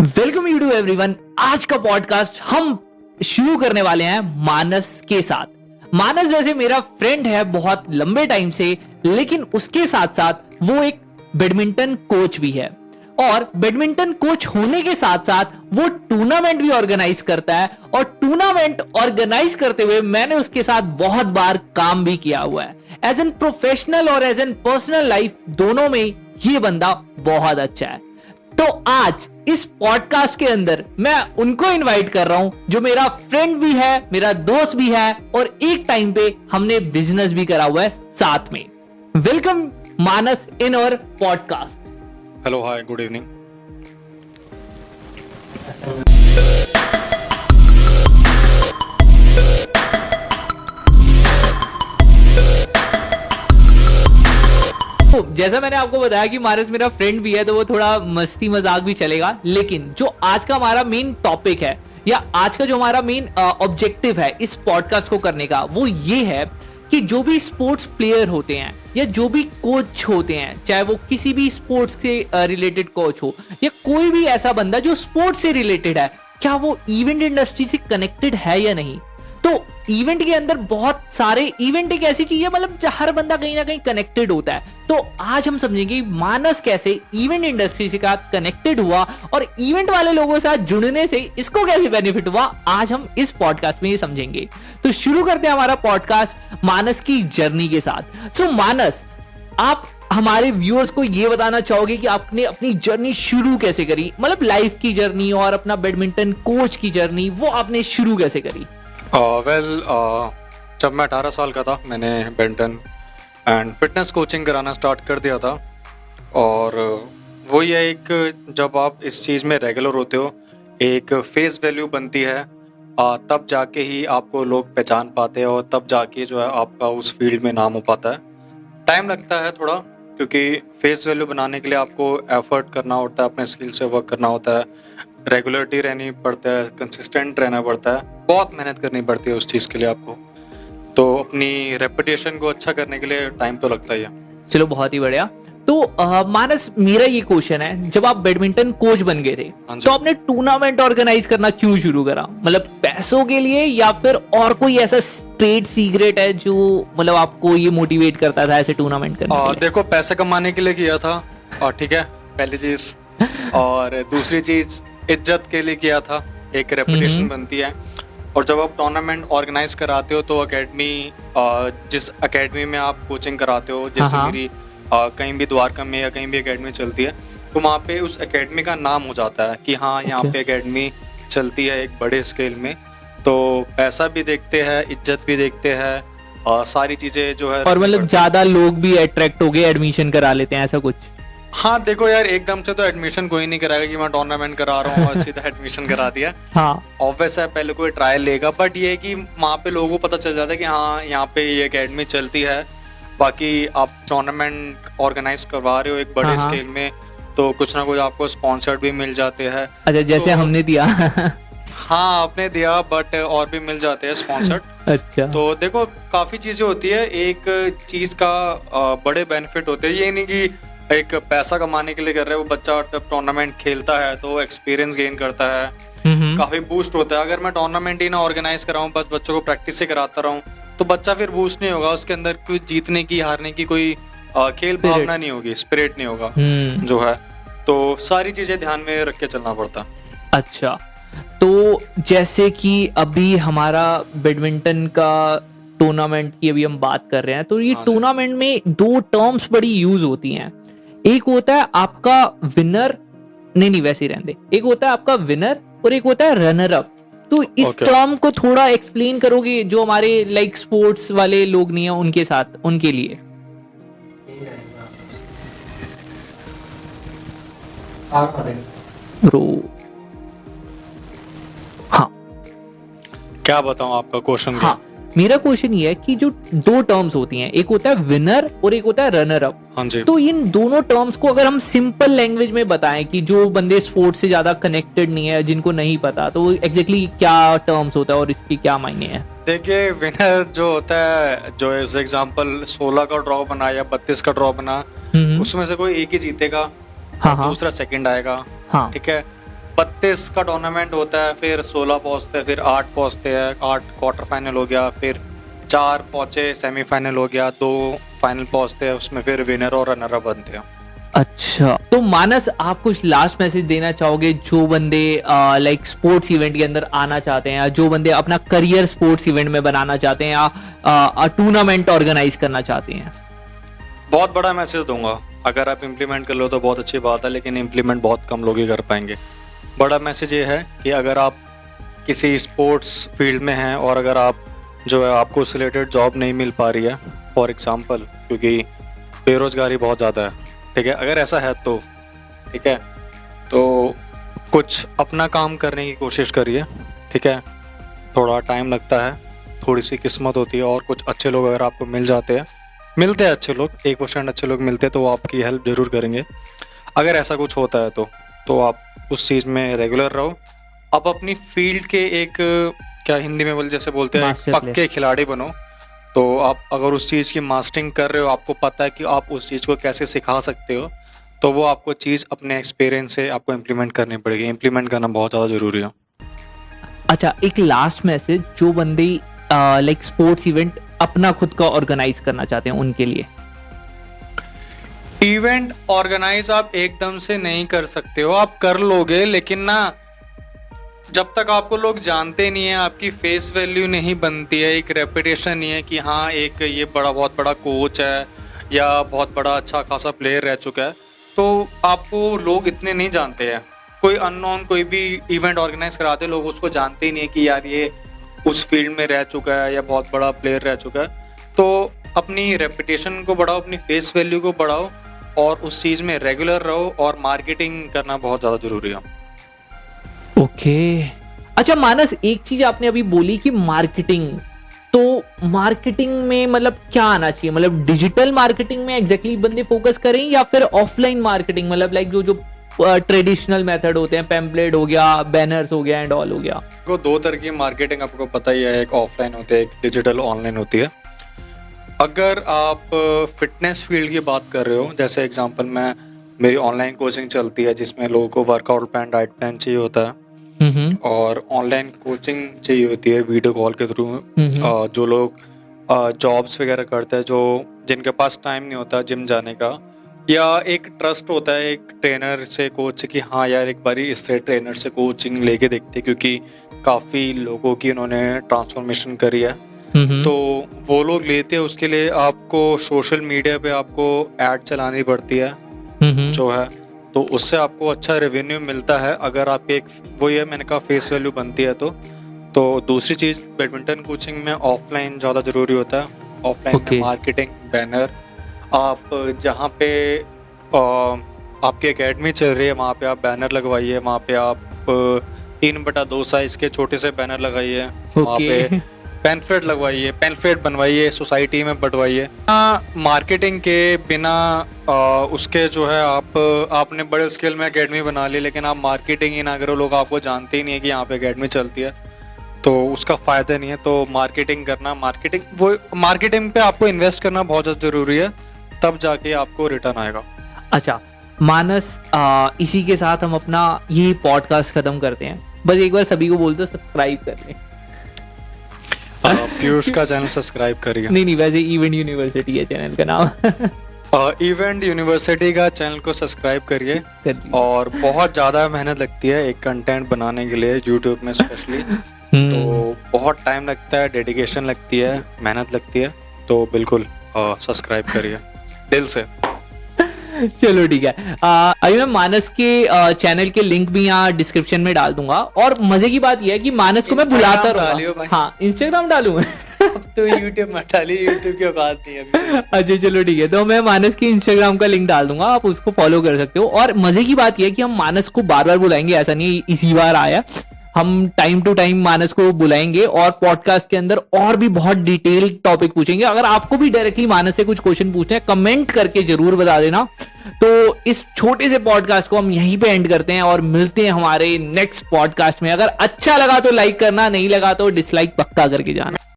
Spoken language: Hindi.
वेलकम यू टू एवरीवन आज का पॉडकास्ट हम शुरू करने वाले हैं मानस के साथ। मानस जैसे मेरा फ्रेंड है बहुत लंबे टाइम से, लेकिन उसके साथ साथ वो एक बैडमिंटन कोच भी है। और बैडमिंटन कोच होने के साथ साथ वो टूर्नामेंट भी ऑर्गेनाइज करता है। और टूर्नामेंट ऑर्गेनाइज करते हुए मैंने उसके साथ बहुत बार काम भी किया हुआ है। एज एन प्रोफेशनल और एज एन पर्सनल लाइफ दोनों में ये बंदा बहुत अच्छा है। तो आज इस पॉडकास्ट के अंदर मैं उनको इनवाइट कर रहा हूँ जो मेरा फ्रेंड भी है मेरा दोस्त भी है और एक टाइम पे हमने बिज़नेस भी करा हुआ है साथ में। Welcome Manas in our podcast hello hi good evening तो जैसा मैंने आपको बताया कि मानस मेरा फ्रेंड भी है तो वो थोड़ा मस्ती मज़ाक भी चलेगा। लेकिन जो आज का हमारा मेन टॉपिक है, या आज का जो हमारा मेन ऑब्जेक्टिव है इस पॉडकास्ट को करने का, वो ये है कि जो भी स्पोर्ट्स प्लेयर होते हैं, या जो भी कोच होते हैं, चाहे वो किसी भी स्पोर्ट्स से रिलेटेड कोच हो, या कोई भी ऐसा बंदा जो स्पोर्ट्स से रिलेटेड है, क्या वो इवेंट इंडस्ट्री से कनेक्टेड है या नहीं? तो इवेंट के अंदर बहुत सारे इवेंट एक ऐसी चीज़ है मतलब हर बंदा कहीं ना कहीं कनेक्टेड होता है। तो आज हम समझेंगे मानस कैसे इवेंट इंडस्ट्री से साथ कनेक्टेड हुआ और इवेंट वाले लोगों के साथ जुड़ने से इसको कैसे बेनिफिट हुआ आज हम इस पॉडकास्ट में ये समझेंगे। तो शुरू करते हैं हमारा पॉडकास्ट मानस की जर्नी के साथ। सो so, मानस आप हमारे व्यूअर्स को ये बताना चाहोगे कि आपने अपनी जर्नी शुरू कैसे करी? मतलब लाइफ की जर्नी और अपना बैडमिंटन कोच की जर्नी वो आपने शुरू कैसे करी? वेल जब मैं 18 साल का था मैंने बेंटन एंड फिटनेस कोचिंग कराना स्टार्ट कर दिया था। और वो ये एक जब आप इस चीज़ में रेगुलर होते हो एक फेस वैल्यू बनती है आ, तब जाके ही आपको लोग पहचान पाते हैं और तब जाके जो है आपका उस फ़ील्ड में नाम हो पाता है। टाइम लगता है थोड़ा क्योंकि फेस वैल्यू बनाने के लिए आपको एफर्ट करना होता है अपने स्किल से वर्क करना होता है। रेगुलरिटी रहनी पड़ता है कंसिस्टेंट रहना पड़ता है। बहुत मेहनत करनी पड़ती है उस चीज़ के लिए आपको। तो अपनी रेपुटेशन को अच्छा करने के लिए टाइम तो लगता ही है। चलो बहुत ही बढ़िया। तो आ, मानस मेरा ये क्वेश्चन है जब आप बैडमिंटन कोच बन गए थे हाँ तो आपने टूर्नामेंट ऑर्गेनाइज करना क्यों शुरू करा? मतलब पैसों के लिए या फिर और कोई ऐसा ट्रेड सीक्रेट है जो मतलब आपको ये मोटिवेट करता था ऐसे टूर्नामेंट करने और देखो पैसे कमाने के लिए किया था और ठीक है पहली चीज़। और दूसरी चीज़ इज़्ज़त के लिए किया था एक रेपुटेशन हम्म। बनती है। और जब आप टूर्नामेंट ऑर्गेनाइज कराते हो तो अकेडमी जिस अकेडमी में आप कोचिंग कराते हो जैसे हाँ। मेरी कहीं भी द्वारका में या कहीं भी अकेडमी चलती है तो वहाँ पे उस अकेडमी का नाम हो जाता है कि हाँ यहाँ. पे अकेडमी चलती है एक बड़े स्केल में तो पैसा भी देखते हैं इज़्ज़त भी देखते हैं और सारी चीज़ें जो है और मतलब ज़्यादा लोग भी अट्रैक्ट हो गए एडमिशन करा लेते हैं ऐसा कुछ हाँ देखो यार एकदम से तो एडमिशन कोई नहीं कराएगा कि मैं टूर्नामेंट करा रहा हूँ और सीधा एडमिशन करा दिया। हाँ। ऑब्वियस है पहले कोई ट्रायल लेगा बट ये है कि वहाँ पे लोगों को पता चल जाता है कि हाँ यहाँ पे ये अकेडमी चलती है। बाकी आप टूर्नामेंट ऑर्गेनाइज करवा रहे हो एक बड़े हाँ, हाँ। स्केल में तो कुछ ना कुछ आपको स्पॉन्सर्ड भी मिल जाते हैं। अच्छा जैसे तो- हमने दिया। हाँ आपने दिया बट और भी मिल जाते हैं स्पॉन्सर्ड अच्छा। तो देखो काफ़ी चीज़ें होती है। एक चीज़ का बड़े बेनिफिट होते हैं। ये नहीं कि एक पैसा कमाने के लिए कर रहे हैं वो बच्चा जब टूर्नामेंट खेलता है तो एक्सपीरियंस गेन करता है। काफ़ी बूस्ट होता है। अगर मैं टूर्नामेंट ही ना ऑर्गेनाइज कराऊं बस बच्चों को प्रैक्टिस से कराता रहूँ तो बच्चा फिर बूस्ट नहीं होगा। उसके अंदर कोई जीतने की हारने की कोई खेल भावना नहीं होगी स्पिरिट नहीं होगा हम्म। जो है। तो सारी चीज़ें ध्यान में रख के चलना पड़ता। है अच्छा। तो जैसे कि अभी हमारा बैडमिंटन का टूर्नामेंट की अभी हम बात कर रहे हैं तो ये हाँ टूर्नामेंट में दो टर्म्स बड़ी यूज़ होती हैं। एक होता है आपका विनर नहीं नहीं वैसे ही रहने दे। एक होता है आपका विनर और एक होता है रनर अप तो इस Okay. टर्म को थोड़ा एक्सप्लेन करोगे जो हमारे लाइक स्पोर्ट्स वाले लोग नहीं है उनके साथ उनके लिए? हाँ। क्या बताऊँ आपका क्वेश्चन हाँ। मेरा क्वेश्चन ये है कि जो दो टर्म्स होती हैं एक होता है विनर और एक होता है रनर अप हाँ जी। तो इन दोनों टर्म्स को अगर हम सिंपल लैंग्वेज में बताएँ कि जो बंदे स्पोर्ट्स से ज़्यादा कनेक्टेड नहीं है जिनको नहीं पता तो एग्जैक्टली exactly क्या टर्म्स होता है और इसके क्या मायने हैं? देखिए विनर जो होता है जो एज एग्जांपल 16 का ड्रॉ बना या 32 का ड्रॉ बना हम्म, उसमें से कोई एक ही जीतेगा हाँ हाँ। दूसरा सेकंड आएगा हाँ। ठीक है? बत्तीस का टूर्नामेंट होता है फिर सोलह पहुँचते हैं फिर आठ पहुँचते हैं आठ क्वार्टर फाइनल हो गया फिर चार पहुँचे सेमीफाइनल हो गया दो फाइनल पहुँचते हैं उसमें फिर विनर और रनर अप बनते हैं। अच्छा तो मानस आप कुछ लास्ट मैसेज देना चाहोगे जो बंदे लाइक स्पोर्ट्स इवेंट के अंदर आना चाहते हैं या जो बंदे अपना करियर स्पोर्ट्स इवेंट में बनाना चाहते हैं या टूर्नामेंट ऑर्गेनाइज करना चाहते हैं? बहुत बड़ा मैसेज दूँगा। अगर आप इम्प्लीमेंट कर लो तो बहुत अच्छी बात है लेकिन इम्प्लीमेंट बहुत कम लोग ही कर पाएँगे। बड़ा मैसेज ये है कि अगर आप किसी स्पोर्ट्स फ़ील्ड में हैं और अगर आप जो है आपको उस रिलेटेड जॉब नहीं मिल पा रही है फॉर एग्ज़ाम्पल क्योंकि बेरोज़गारी बहुत ज़्यादा है, ठीक है? अगर ऐसा है तो ठीक है? तो कुछ अपना काम करने की कोशिश करिए, ठीक है? थोड़ा टाइम लगता है थोड़ी सी किस्मत होती है और कुछ अच्छे लोग अगर आपको मिल जाते हैं, मिलते हैं अच्छे लोग, एक परसेंट अच्छे लोग मिलते हैं तो वो आपकी हेल्प ज़रूर करेंगे। अगर ऐसा कुछ होता है तो। तो आप उस चीज़ में रेगुलर रहो। आप अपनी फ़ील्ड के एक क्या हिंदी में बोल जैसे बोलते हैं पक्के खिलाड़ी बनो। तो आप अगर उस चीज़ की मास्टरिंग कर रहे हो आपको पता है कि आप उस चीज़ को कैसे सिखा सकते हो तो वो आपको चीज़ अपने एक्सपीरियंस से आपको इम्प्लीमेंट करनी पड़ेगी। इम्प्लीमेंट करना बहुत ज़्यादा ज़रूरी है। अच्छा एक लास्ट मैसेज जो बंदे लाइक स्पोर्ट्स इवेंट अपना खुद का ऑर्गेनाइज करना चाहते हैं उनके लिए। इवेंट ऑर्गेनाइज आप एकदम से नहीं कर सकते हो। आप कर लोगे, लेकिन ना, जब तक आपको लोग जानते नहीं है, आपकी फेस वैल्यू नहीं बनती है, एक रेपुटेशन नहीं है कि हाँ एक ये बड़ा, बहुत बड़ा कोच है, या बहुत बड़ा अच्छा खासा प्लेयर रह चुका है तो आपको लोग इतने नहीं जानते हैं। कोई अननोन कोई भी इवेंट ऑर्गेनाइज कराते, लोग उसको जानते ही नहीं है कि यार ये उस फ़ील्ड में रह चुका है, या बहुत बड़ा प्लेयर रह चुका है। तो अपनी रेपुटेशन को बढ़ाओ, अपनी फेस वैल्यू को बढ़ाओ और उस चीज़ में रेगुलर रहो और मार्केटिंग करना बहुत ज़्यादा ज़रूरी है। Okay okay. अच्छा मानस एक चीज़ आपने अभी बोली कि मार्केटिंग तो मार्केटिंग में मतलब क्या आना चाहिए? मतलब डिजिटल मार्केटिंग में एग्जैक्टली exactly बंदे फोकस करें या फिर ऑफलाइन मार्केटिंग मतलब लाइक जो जो ट्रेडिशनल मेथड होते हैं पेम्पलेट हो गया बैनर्स हो गया एंड ऑल हो गया। को दो तरह की मार्केटिंग आपको पता ही है एक ऑफलाइन होती है एक डिजिटल ऑनलाइन होती है। अगर आप फिटनेस फ़ील्ड की बात कर रहे हो जैसे एग्जांपल मैं मेरी ऑनलाइन कोचिंग चलती है जिसमें लोगों को वर्कआउट प्लान डाइट प्लान चाहिए होता है। और ऑनलाइन कोचिंग चाहिए होती है वीडियो कॉल के थ्रू जो लोग जॉब्स वगैरह करते हैं जो जिनके पास टाइम नहीं होता जिम जाने का या एक ट्रस्ट होता है एक ट्रेनर से कोच से कि हाँ यार एक बारी इससे ट्रेनर से कोचिंग लेके देखते हैं क्योंकि काफ़ी लोगों की उन्होंने ट्रांसफॉर्मेशन करी है। तो वो लोग लेते हैं उसके लिए आपको सोशल मीडिया पे आपको एड चलानी पड़ती है जो है। तो उससे आपको अच्छा रेवेन्यू मिलता है अगर आप एक वो ये मैंने कहा फेस वैल्यू बनती है तो। तो दूसरी चीज़ बैडमिंटन कोचिंग में ऑफलाइन ज़्यादा ज़रूरी होता है। Offline Okay. मार्केटिंग बैनर आप जहाँ पे अ, आपकी एकेडमी चल रही है वहाँ पे आप बैनर लगवाइए वहाँ पे आप तीन बटा दो साइज़ के छोटे से बैनर लगाइए वहाँ पे पैनफ्लेट लगवाइए पैनफ्लेट बनवाइए सोसाइटी में बंटवाइए। मार्केटिंग के बिना आ, उसके जो है आप आपने बड़े स्केल में अकेडमी बना ली लेकिन आप मार्केटिंग ही ना करो लोग आपको जानते ही नहीं है कि यहाँ पे एकेडमी चलती है। तो उसका फ़ायदा नहीं है तो मार्केटिंग करना मार्केटिंग वो मार्केटिंग पे आपको इन्वेस्ट करना बहुत ज़्यादा ज़रूरी है तब जाके आपको रिटर्न आएगा। अच्छा मानस आ, इसी के साथ हम अपना यही पॉडकास्ट खत्म करते हैं। बस एक बार सभी को बोल दो सब्सक्राइब कर लें। पीयूष का चैनल सब्सक्राइब करिए। नहीं नहीं वैसे इवेंट यूनिवर्सिटी है चैनल का नाम। इवेंट यूनिवर्सिटी का चैनल को सब्सक्राइब करिए और बहुत ज़्यादा मेहनत लगती है एक कंटेंट बनाने के लिए यूट्यूब में स्पेशली हम्म, तो बहुत टाइम लगता है डेडिकेशन लगती है मेहनत लगती है तो बिल्कुल सब्सक्राइब करिए दिल से। चलो ठीक है। आ, अभी मैं मानस के चैनल के लिंक भी यहाँ डिस्क्रिप्शन में डाल दूँगा। और मज़े की बात यह है कि मानस को मैं बुलाता रहूँगा। हाँ इंस्टाग्राम डालू अब तो यूट्यूब में डाली यूट्यूब की बात नहीं अभी। अच्छा चलो ठीक है। तो मैं मानस के इंस्टाग्राम का लिंक डाल दूँगा आप उसको फॉलो कर सकते हो। और मज़े की बात यह है कि हम मानस को बार बार बुलाएँगे ऐसा नहीं इसी बार आया। हम टाइम टू टाइम मानस को बुलाएँगे और पॉडकास्ट के अंदर और भी बहुत डिटेल टॉपिक पूछेंगे। अगर आपको भी डायरेक्टली मानस से कुछ क्वेश्चन पूछने हैं कमेंट करके ज़रूर बता देना। तो इस छोटे से पॉडकास्ट को हम यहीं पे एंड करते हैं और मिलते हैं हमारे नेक्स्ट पॉडकास्ट में। अगर अच्छा लगा तो लाइक करना, नहीं लगा तो डिसलाइक पक्का करके जाना।